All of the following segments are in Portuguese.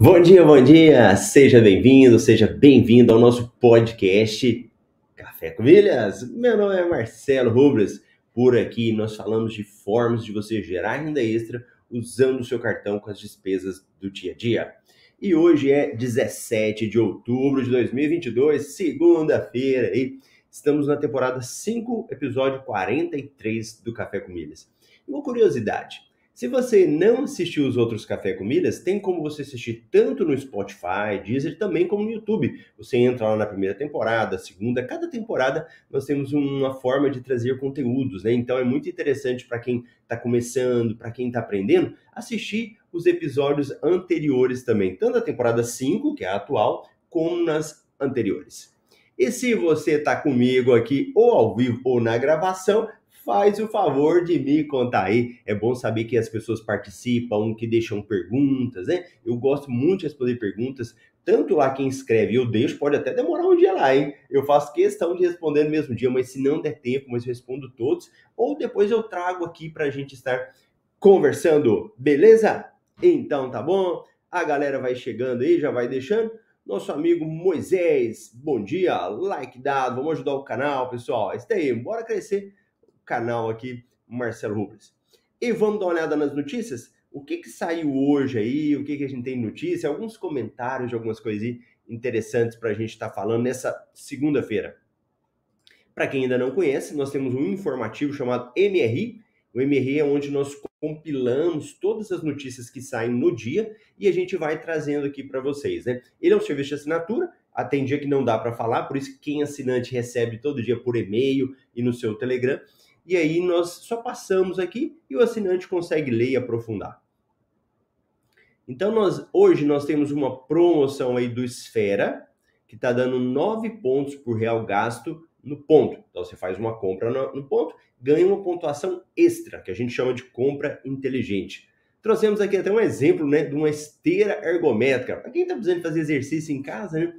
Bom dia, bom dia! Seja bem-vindo, seja bem-vindo ao nosso podcast Café com Milhas. Meu nome é Marcelo Rubles. Por aqui nós falamos de formas de você gerar renda extra usando o seu cartão com as despesas do dia a dia. E hoje é 17 de outubro de 2022, segunda-feira, e estamos na temporada 5, episódio 43 do Café com Milhas. Uma curiosidade, se você não assistiu os outros Café com Milhas, tem como você assistir tanto no Spotify, Deezer, também como no YouTube. Você entra lá na primeira temporada, segunda, cada temporada nós temos uma forma de trazer conteúdos, né? Então é muito interessante para quem está começando, para quem está aprendendo, assistir os episódios anteriores também, tanto a temporada 5, que é a atual, como nas anteriores. E se você está comigo aqui ou ao vivo ou na gravação, faz o favor de me contar aí. É bom saber que as pessoas participam, que deixam perguntas, né? Eu gosto muito de responder perguntas, tanto lá quem escreve eu deixo, pode até demorar um dia lá, hein? Eu faço questão de responder no mesmo dia, mas se não der tempo, mas eu respondo todos, ou depois eu trago aqui para a gente estar conversando, beleza? Então tá bom? A galera vai chegando aí, já vai deixando. Nosso amigo Moisés, bom dia, like dado, vamos ajudar o canal, pessoal. Isso aí, bora crescer canal aqui, Marcelo Rubens. E vamos dar uma olhada nas notícias? O que, que saiu hoje aí? O que, que a gente tem notícia? Alguns comentários de algumas coisas interessantes para a gente estar tá falando nessa segunda-feira. Para quem ainda não conhece, nós temos um informativo chamado MRI. O MRI é onde nós compilamos todas as notícias que saem no dia e a gente vai trazendo aqui para vocês, né? Ele é um serviço de assinatura, dia que não dá para falar, por isso que quem é assinante recebe todo dia por e-mail e no seu Telegram e aí nós só passamos aqui e o assinante consegue ler e aprofundar. Então nós hoje nós temos uma promoção aí do Esfera que está dando 9 pontos por real gasto no ponto. Então você faz uma compra no, no ponto, ganha uma pontuação extra, que a gente chama de compra inteligente. Trouxemos aqui até um exemplo né, de uma esteira ergométrica. Para quem está precisando fazer exercício em casa, né,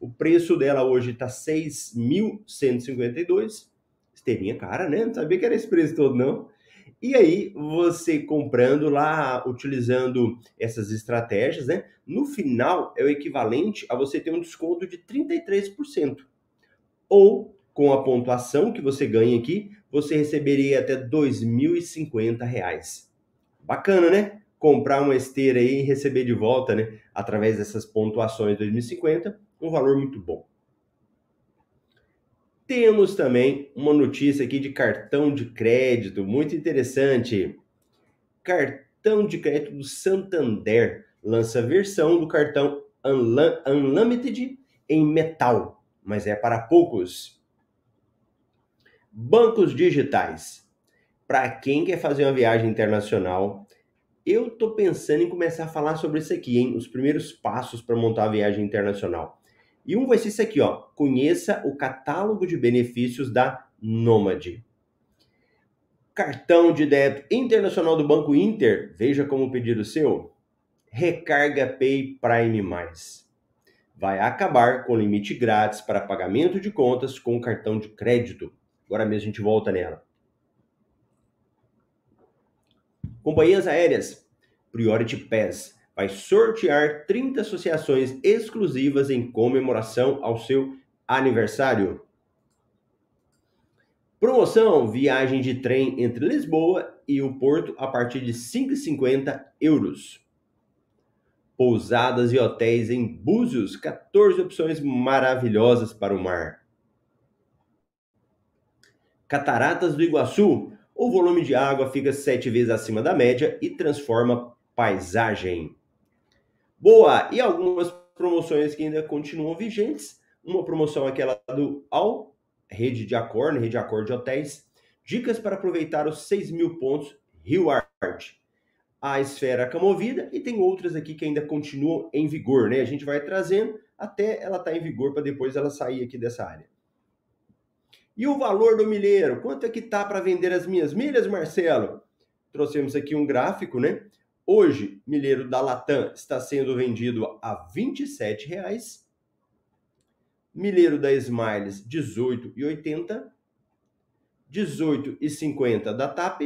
o preço dela hoje está 6.152 esteirinha cara, né? Não sabia que era esse preço todo, não. E aí, você comprando lá, utilizando essas estratégias, né? No final, é o equivalente a você ter um desconto de 33%. Ou, com a pontuação que você ganha aqui, você receberia até R$ 2.050. Bacana, né? Comprar uma esteira aí e receber de volta, né? Através dessas pontuações 2050, um valor muito bom. Temos também uma notícia aqui de cartão de crédito, muito interessante. Cartão de crédito do Santander lança versão do cartão Unlimited em metal, mas é para poucos. Bancos digitais. Para quem quer fazer uma viagem internacional, eu tô pensando em começar a falar sobre isso aqui, hein? Os primeiros passos para montar a viagem internacional. E um vai ser isso aqui, ó. Conheça o catálogo de benefícios da Nômade. Cartão de débito internacional do Banco Inter. Veja como pedir o seu. Recarga Pay Prime Mais. Vai acabar com limite grátis para pagamento de contas com cartão de crédito. Agora mesmo a gente volta nela. Companhias aéreas. Priority Pass vai sortear 30 associações exclusivas em comemoração ao seu aniversário. Promoção: viagem de trem entre Lisboa e o Porto a partir de 5,50 euros. Pousadas e hotéis em Búzios, 14 opções maravilhosas para o mar. Cataratas do Iguaçu, o volume de água fica sete vezes acima da média e transforma paisagem. Boa! E algumas promoções que ainda continuam vigentes. Uma promoção aquela do Al, rede de Accor, né, rede de Accor de hotéis. Dicas para aproveitar os 6 mil pontos Rio Art. A esfera camovida e tem outras aqui que ainda continuam em vigor, né? A gente vai trazendo até ela estar tá em vigor para depois ela sair aqui dessa área. E o valor do milheiro? Quanto é que tá para vender as minhas milhas, Marcelo? Trouxemos aqui um gráfico, né? Hoje, milheiro da Latam está sendo vendido a R$ 27,00. Milheiro da Smiles, R$ 18,80. R$ 18,50 da TAP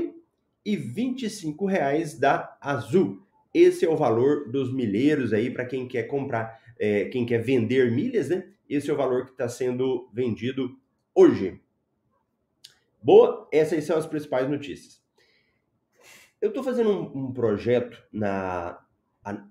e R$ 25,00 da Azul. Esse é o valor dos milheiros aí para quem quer comprar, é, quem quer vender milhas, né? Esse é o valor que está sendo vendido hoje. Boa, essas são as principais notícias. Eu estou fazendo um, um projeto na, a,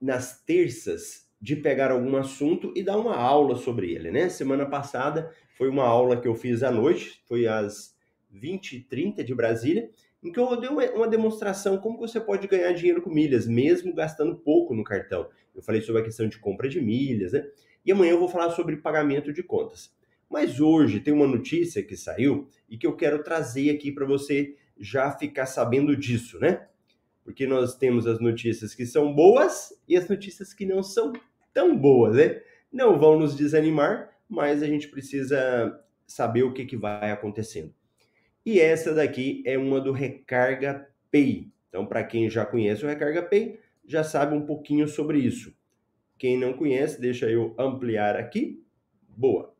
nas terças de pegar algum assunto e dar uma aula sobre ele, né? Semana passada foi uma aula que eu fiz à noite, foi às 20h30 de Brasília, em que eu dei uma, uma demonstração como você pode ganhar dinheiro com milhas, mesmo gastando pouco no cartão. Eu falei sobre a questão de compra de milhas, né? E amanhã eu vou falar sobre pagamento de contas. Mas hoje tem uma notícia que saiu e que eu quero trazer aqui para você já ficar sabendo disso, né? Porque nós temos as notícias que são boas e as notícias que não são tão boas, né? Não vão nos desanimar, mas a gente precisa saber o que, que vai acontecendo. E essa daqui é uma do Recarga Pay. Então, para quem já conhece o Recarga Pay, já sabe um pouquinho sobre isso. Quem não conhece, deixa eu ampliar aqui. Boa.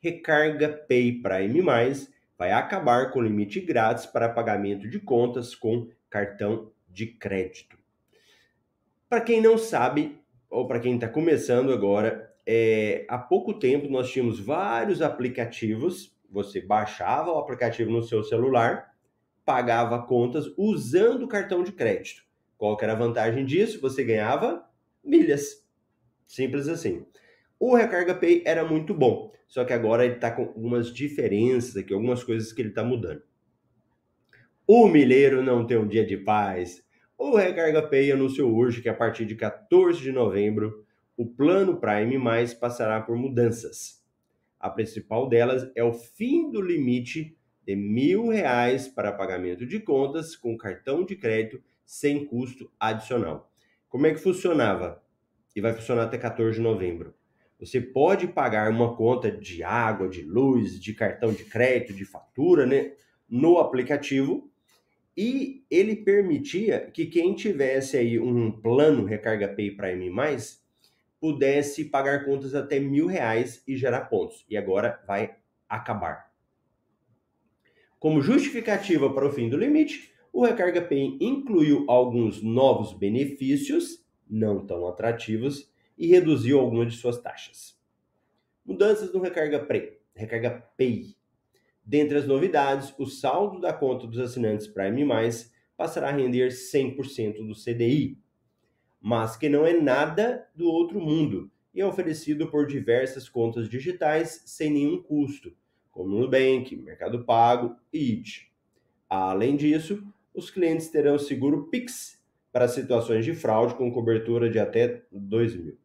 Recarga Pay Prime Mais vai acabar com o limite grátis para pagamento de contas com cartão de crédito. Para quem não sabe, ou para quem está começando agora, é, há pouco tempo nós tínhamos vários aplicativos. Você baixava o aplicativo no seu celular, pagava contas usando o cartão de crédito. Qual era a vantagem disso? Você ganhava milhas. Simples assim. O Recarga Pay era muito bom, só que agora ele está com algumas diferenças aqui, algumas coisas que ele está mudando. O milheiro não tem um dia de paz. O Recarga Pay anunciou hoje que a partir de 14 de novembro, o plano Prime Mais passará por mudanças. A principal delas é o fim do limite de mil reais para pagamento de contas com cartão de crédito sem custo adicional. Como é que funcionava? E vai funcionar até 14 de novembro. Você pode pagar uma conta de água, de luz, de cartão de crédito, de fatura, né, no aplicativo. E ele permitia que quem tivesse aí um plano Recarga Pay Prime Mais pudesse pagar contas até mil reais e gerar pontos. E agora vai acabar. Como justificativa para o fim do limite, o Recarga Pay incluiu alguns novos benefícios, não tão atrativos, e reduziu algumas de suas taxas. Mudanças no Recarga, Pay. Recarga Pay. Dentre as novidades, o saldo da conta dos assinantes Prime Mais passará a render 100% do CDI, mas que não é nada do outro mundo e é oferecido por diversas contas digitais sem nenhum custo, como Nubank, Mercado Pago e IT. Além disso, os clientes terão seguro Pix para situações de fraude com cobertura de até 2 mil.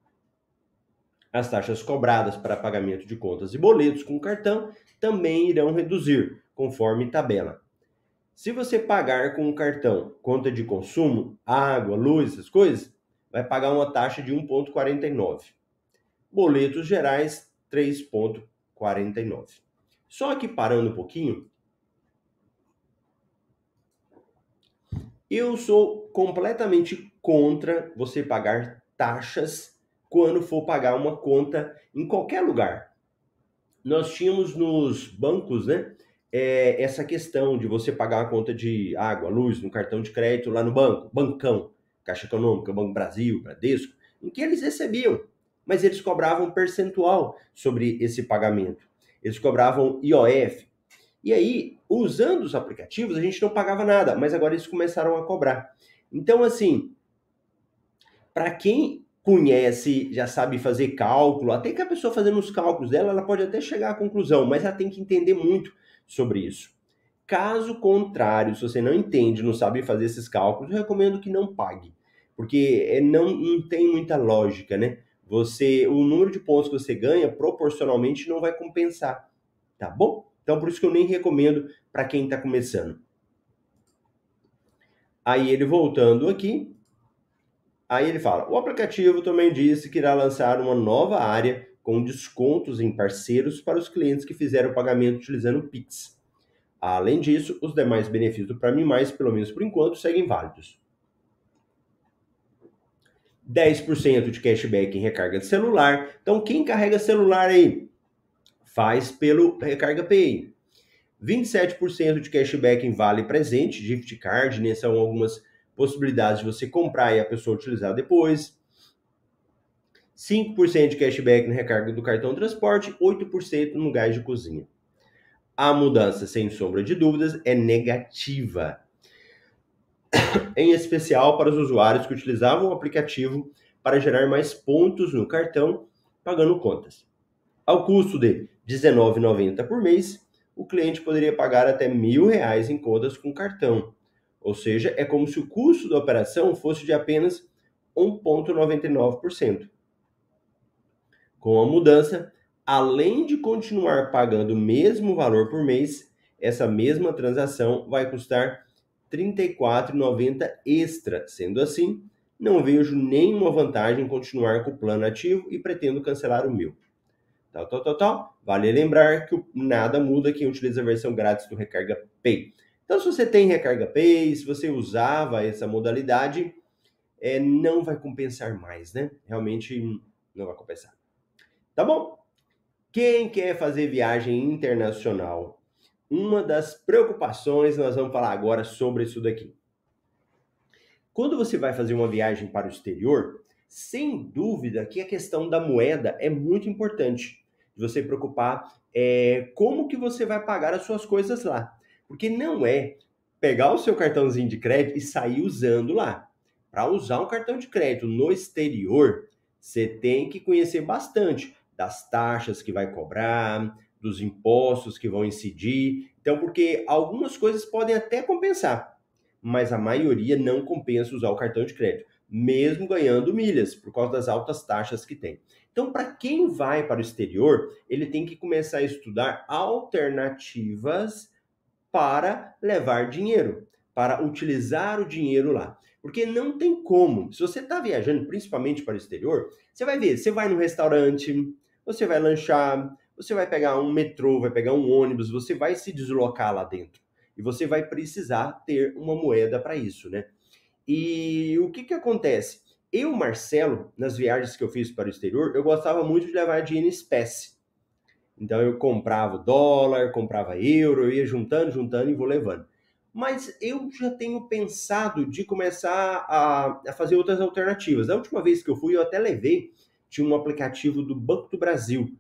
As taxas cobradas para pagamento de contas e boletos com cartão também irão reduzir, conforme tabela. Se você pagar com um cartão conta de consumo, água, luz, essas coisas, vai pagar uma taxa de 1,49. Boletos gerais, 3,49. Só que parando um pouquinho, eu sou completamente contra você pagar taxas quando for pagar uma conta em qualquer lugar. Nós tínhamos nos bancos, né, é, essa questão de você pagar a conta de água, luz, no cartão de crédito lá no banco, bancão, Caixa Econômica, Banco Brasil, Bradesco, em que eles recebiam, mas eles cobravam percentual sobre esse pagamento. Eles cobravam IOF. E aí, usando os aplicativos, a gente não pagava nada, mas agora eles começaram a cobrar. Então, assim, para quem conhece, já sabe fazer cálculo, até que a pessoa fazendo os cálculos dela, ela pode até chegar à conclusão, mas ela tem que entender muito sobre isso. Caso contrário, se você não entende, não sabe fazer esses cálculos, eu recomendo que não pague, porque é, não, não tem muita lógica, né? Você, o número de pontos que você ganha proporcionalmente não vai compensar, tá bom? Então por isso que eu nem recomendo para quem está começando. Aí ele voltando aqui, Aí ele fala: o aplicativo também disse que irá lançar uma nova área com descontos em parceiros para os clientes que fizeram o pagamento utilizando o Pix. Além disso, os demais benefícios do Prime Mais, pelo menos por enquanto, seguem válidos. 10% de cashback em recarga de celular. Então, quem carrega celular aí? Faz pelo Recarga Pay. 27% de cashback em vale presente, gift card, né? São algumas possibilidades de você comprar e a pessoa utilizar depois. 5% de cashback na recarga do cartão transporte, 8% no gás de cozinha. A mudança, sem sombra de dúvidas, é negativa. em especial para os usuários que utilizavam o aplicativo para gerar mais pontos no cartão, pagando contas. Ao custo de R$19,90 por mês, o cliente poderia pagar até R$ 1.000 em contas com cartão, ou seja, é como se o custo da operação fosse de apenas 1,99%. Com a mudança, além de continuar pagando o mesmo valor por mês, essa mesma transação vai custar R$ 34,90 extra. Sendo assim, não vejo nenhuma vantagem em continuar com o plano ativo e pretendo cancelar o meu. Tal, tal, tal, tal. Vale lembrar que nada muda quem utiliza a versão grátis do Recarga Pay. Então, se você tem recarga Pay, se você usava essa modalidade, é, não vai compensar mais, né? Realmente não vai compensar. Tá bom? Quem quer fazer viagem internacional? Uma das preocupações, nós vamos falar agora sobre isso daqui. Quando você vai fazer uma viagem para o exterior, sem dúvida que a questão da moeda é muito importante. Você preocupar é, como que você vai pagar as suas coisas lá. Porque não é pegar o seu cartãozinho de crédito e sair usando lá. Para usar um cartão de crédito no exterior, você tem que conhecer bastante das taxas que vai cobrar, dos impostos que vão incidir. Então, porque algumas coisas podem até compensar, mas a maioria não compensa usar o cartão de crédito, mesmo ganhando milhas, por causa das altas taxas que tem. Então, para quem vai para o exterior, ele tem que começar a estudar alternativas para levar dinheiro, para utilizar o dinheiro lá. Porque não tem como. Se você está viajando, principalmente para o exterior, você vai ver, você vai no restaurante, você vai lanchar, você vai pegar um metrô, vai pegar um ônibus, você vai se deslocar lá dentro. E você vai precisar ter uma moeda para isso, né? E o que que acontece? Eu, Marcelo, nas viagens que eu fiz para o exterior, eu gostava muito de levar dinheiro em espécie. Então eu comprava dólar, comprava euro, eu ia juntando, juntando e vou levando. Mas eu já tenho pensado de começar a, a fazer outras alternativas. Da última vez que eu fui, eu até levei, tinha um aplicativo do Banco do Brasil.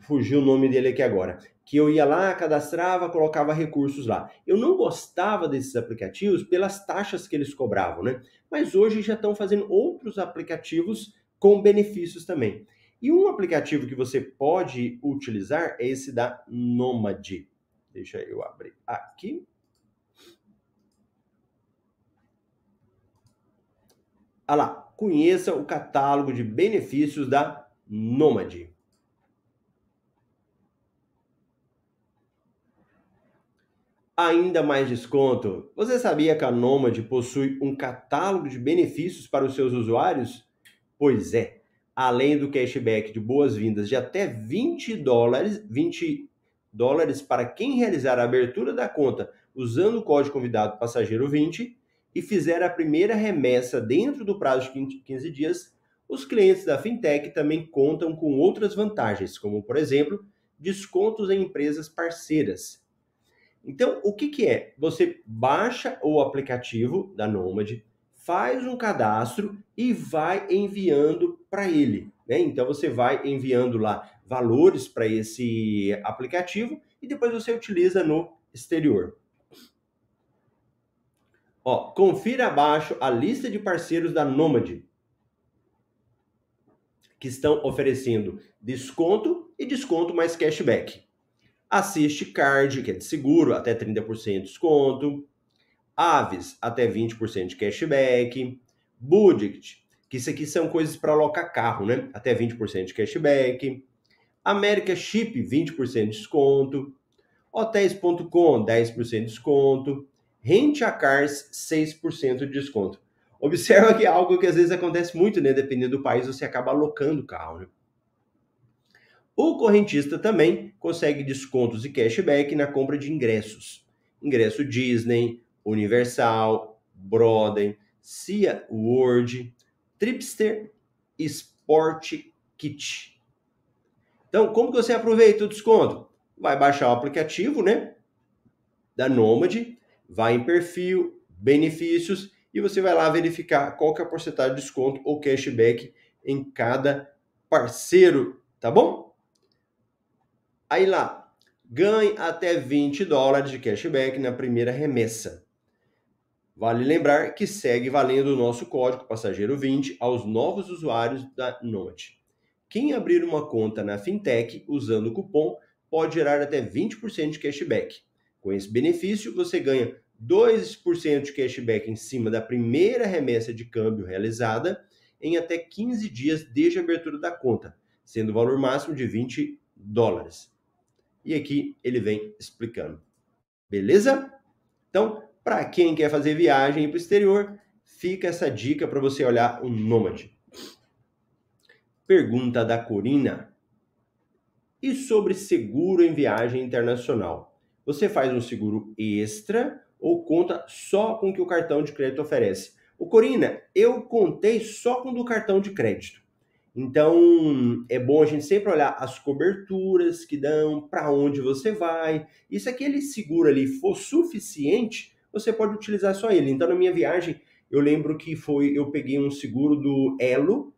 Fugiu o nome dele aqui agora. Que eu ia lá, cadastrava, colocava recursos lá. Eu não gostava desses aplicativos pelas taxas que eles cobravam, né? Mas hoje já estão fazendo outros aplicativos com benefícios também. E um aplicativo que você pode utilizar é esse da Nomad. Deixa eu abrir aqui. Olha lá, conheça o catálogo de benefícios da Nomad. Ainda mais desconto. Você sabia que a Nomad possui um catálogo de benefícios para os seus usuários? Pois é além do cashback de boas-vindas de até 20 dólares, 20 dólares para quem realizar a abertura da conta usando o código convidado passageiro 20 e fizer a primeira remessa dentro do prazo de 15 dias, os clientes da fintech também contam com outras vantagens, como por exemplo, descontos em empresas parceiras. Então, o que, que é? Você baixa o aplicativo da Nomad, faz um cadastro e vai enviando para ele. Né? Então você vai enviando lá valores para esse aplicativo e depois você utiliza no exterior. Ó, confira abaixo a lista de parceiros da Nomad. que estão oferecendo desconto e desconto mais cashback. Assiste Card, que é de seguro, até 30% de desconto. Aves, até 20% de cashback. Budget, que isso aqui são coisas para alocar carro, né? Até 20% de cashback. América Chip, 20% de desconto. Hotéis.com, 10% de desconto. Rente a Cars, 6% de desconto. Observa que é algo que às vezes acontece muito, né? Dependendo do país, você acaba alocando o carro, né? O correntista também consegue descontos e cashback na compra de ingressos. Ingresso Disney, Universal, Broadway, Cia World, Tripster Sport Kit. Então, como que você aproveita o desconto? Vai baixar o aplicativo, né? Da Nomad, vai em perfil, benefícios e você vai lá verificar qual que é a porcentagem de desconto ou cashback em cada parceiro, tá bom? Aí lá, ganhe até 20 dólares de cashback na primeira remessa. Vale lembrar que segue valendo o nosso código passageiro 20 aos novos usuários da Note. Quem abrir uma conta na Fintech usando o cupom pode gerar até 20% de cashback. Com esse benefício, você ganha 2% de cashback em cima da primeira remessa de câmbio realizada em até 15 dias desde a abertura da conta, sendo o valor máximo de 20 dólares. E aqui ele vem explicando. Beleza? Então, para quem quer fazer viagem para o exterior, fica essa dica para você olhar o Nomad. Pergunta da Corina. E sobre seguro em viagem internacional? Você faz um seguro extra ou conta só com o que o cartão de crédito oferece? O Corina, eu contei só com o do cartão de crédito. Então, é bom a gente sempre olhar as coberturas que dão, para onde você vai. E se aquele seguro ali for suficiente, você pode utilizar só ele. Então, na minha viagem, eu lembro que foi, eu peguei um seguro do Elo,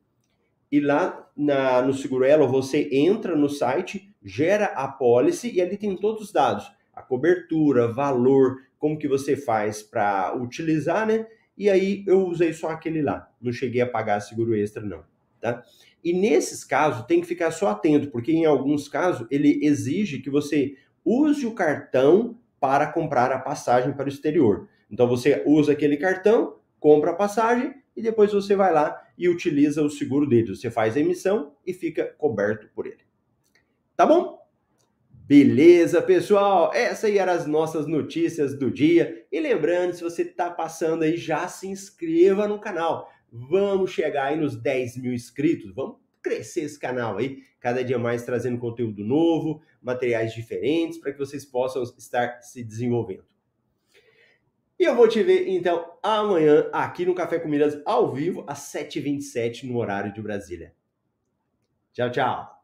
e lá na, no seguro Elo você entra no site, gera a policy e ali tem todos os dados, a cobertura, valor, como que você faz para utilizar, né? E aí eu usei só aquele lá, não cheguei a pagar seguro extra não, tá? E nesses casos tem que ficar só atento, porque em alguns casos ele exige que você use o cartão para comprar a passagem para o exterior. Então você usa aquele cartão, compra a passagem e depois você vai lá e utiliza o seguro dele. Você faz a emissão e fica coberto por ele. Tá bom? Beleza, pessoal? Essas eram as nossas notícias do dia. E lembrando, se você está passando aí, já se inscreva no canal. Vamos chegar aí nos 10 mil inscritos. Vamos crescer esse canal aí, cada dia mais trazendo conteúdo novo, materiais diferentes, para que vocês possam estar se desenvolvendo. E eu vou te ver então amanhã aqui no Café com Milhas ao vivo às 7h27 no horário de Brasília. Tchau, tchau.